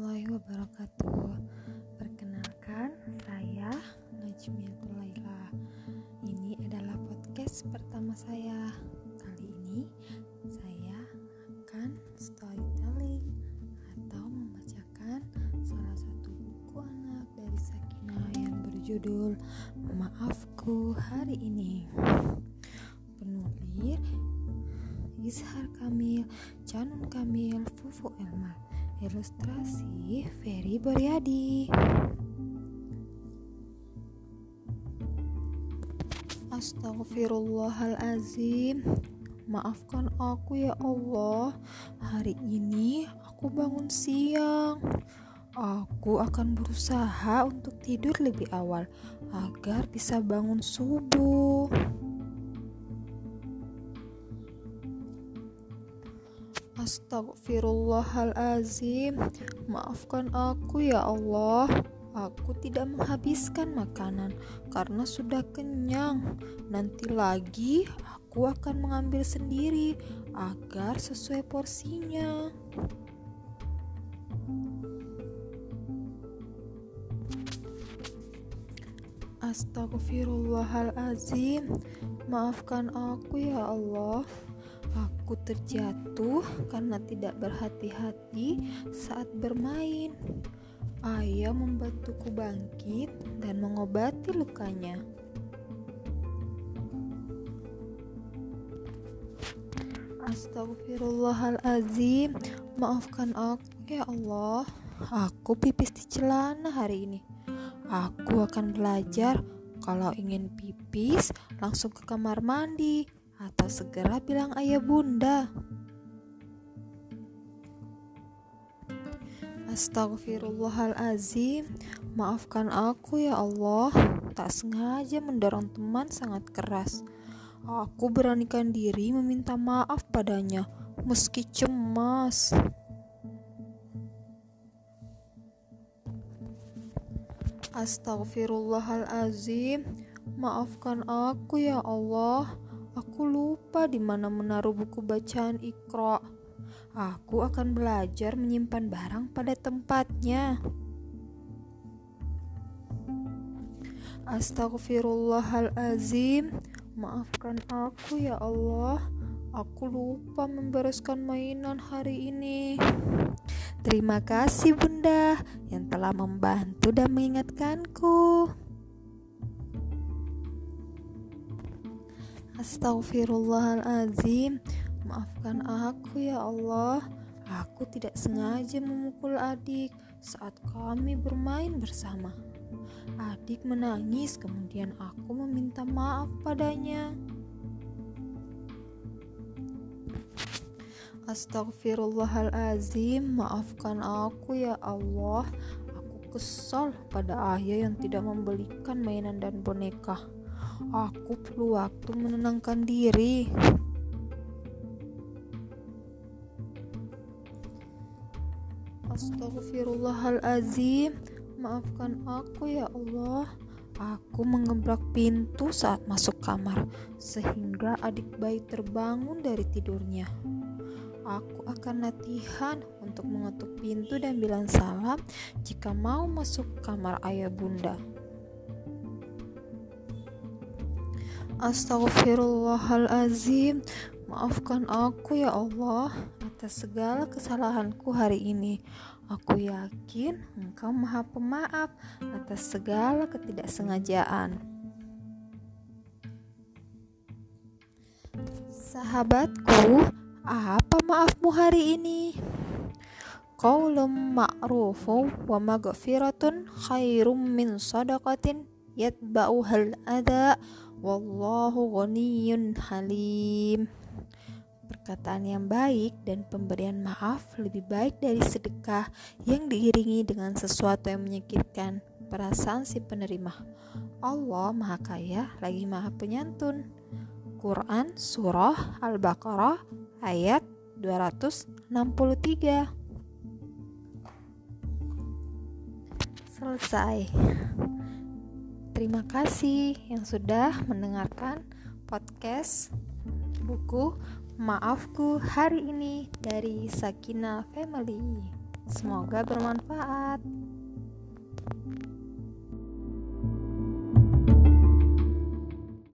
warahmatullahi wabarakatuh. Perkenalkan, saya Najmiatul Laila Ini adalah podcast pertama saya. Kali ini saya akan storytelling Atau membacakan salah satu buku anak dari Sakina Yang berjudul Maafku Hari Ini. Penulis Izhar Kamil, Canum Kamil, Fufu Elmar. Ilustrasi Ferry Boryadi. Astagfirullahalazim. Maafkan aku ya Allah. Hari ini aku bangun siang. Aku akan berusaha untuk tidur lebih awal agar bisa bangun subuh. Astagfirullahalazim. Maafkan aku ya Allah. Aku tidak menghabiskan makanan karena sudah kenyang. Nanti lagi aku akan mengambil sendiri agar sesuai porsinya. Astagfirullahalazim. Maafkan aku ya Allah. Aku terjatuh karena tidak berhati-hati saat bermain. Ayah membantuku bangkit dan mengobati lukanya. Astagfirullahalazim. Maafkan aku ya Allah. Aku pipis di celana hari ini. Aku akan belajar kalau ingin pipis langsung ke kamar mandi atau segera bilang ayah bunda. Astagfirullahalazim, maafkan aku ya Allah. Tak sengaja mendorong teman sangat keras. Aku beranikan diri meminta maaf padanya, meski cemas. Astagfirullahalazim, maafkan aku ya Allah. Aku lupa di mana menaruh buku bacaan Iqra. Aku akan belajar menyimpan barang pada tempatnya. Astagfirullahalazim. Maafkan aku ya Allah. Aku lupa membereskan mainan hari ini. Terima kasih Bunda yang telah membantu dan mengingatkanku. Astagfirullahalazim. Maafkan aku ya Allah. Aku tidak sengaja memukul adik saat kami bermain bersama. Adik menangis, kemudian aku meminta maaf padanya. Astagfirullahalazim, maafkan aku ya Allah. Aku kesal pada ayah yang tidak membelikan mainan dan boneka. Aku perlu waktu menenangkan diri. Astagfirullahalazim. Maafkan aku ya Allah. Aku mengebrak pintu saat masuk kamar sehingga adik bayi terbangun dari tidurnya. Aku akan latihan untuk mengetuk pintu dan bilang salam jika mau masuk kamar ayah bunda. Astagfirullahalazim. Maafkan aku ya Allah atas segala kesalahanku hari ini. Aku yakin Engkau Maha Pemaaf atas segala ketidaksengajaan. Sahabatku, apa maafmu hari ini? Qaulum ma'rufu wa maghfiratun khairum min sadaqatin yatba'uhal ada Wallahu ghaniyun halim. Perkataan yang baik dan pemberian maaf lebih baik dari sedekah yang diiringi dengan sesuatu yang menyakitkan perasaan si penerima. Allah Maha Kaya lagi Maha Penyantun. Quran Surah Al-Baqarah ayat 263. Selesai. Terima kasih yang sudah mendengarkan podcast buku Maafku hari ini dari Sakina Family. Semoga bermanfaat.